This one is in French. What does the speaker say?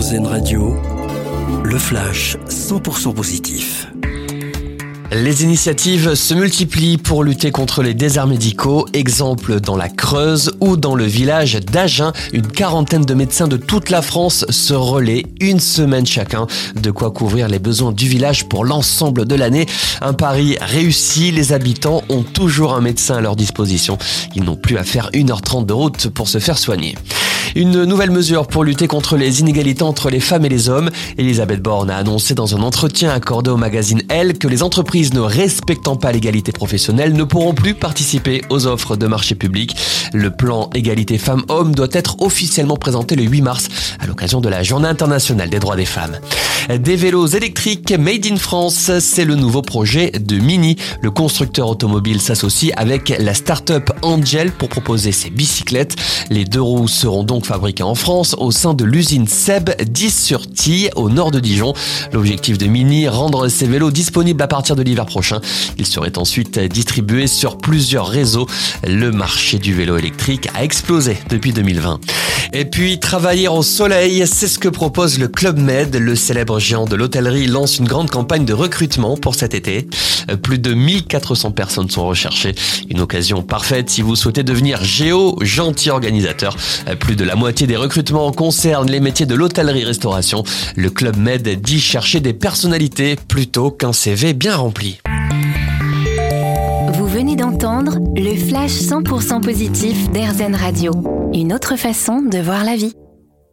Radio, le flash 100% positif. Les initiatives se multiplient pour lutter contre les déserts médicaux. Exemple dans la Creuse ou dans le village d'Agen, une quarantaine de médecins de toute la France se relaient une semaine chacun. De quoi couvrir les besoins du village pour l'ensemble de l'année. Un pari réussi, les habitants ont toujours un médecin à leur disposition. Ils n'ont plus à faire 1h30 de route pour se faire soigner. Une nouvelle mesure pour lutter contre les inégalités entre les femmes et les hommes. Elisabeth Borne a annoncé dans un entretien accordé au magazine Elle que les entreprises ne respectant pas l'égalité professionnelle ne pourront plus participer aux offres de marché public. Le plan égalité femmes-hommes doit être officiellement présenté le 8 mars à l'occasion de la Journée internationale des droits des femmes. Des vélos électriques made in France, c'est le nouveau projet de Mini. Le constructeur automobile s'associe avec la start-up Angel pour proposer ses bicyclettes. Les deux roues seront donc fabriquées en France au sein de l'usine Seb 10 sur Tille au nord de Dijon. L'objectif de Mini, rendre ces vélos disponibles à partir de l'hiver prochain. Ils seraient ensuite distribués sur plusieurs réseaux. Le marché du vélo électrique a explosé depuis 2020. Et puis, travailler au soleil, c'est ce que propose le Club Med. Le célèbre géant de l'hôtellerie lance une grande campagne de recrutement pour cet été. Plus de 1400 personnes sont recherchées. Une occasion parfaite si vous souhaitez devenir géo, gentil organisateur. Plus de la moitié des recrutements concernent les métiers de l'hôtellerie-restauration. Le Club Med dit chercher des personnalités plutôt qu'un CV bien rempli. Vous venez d'entendre le flash 100% positif d'Airzen Radio. Une autre façon de voir la vie.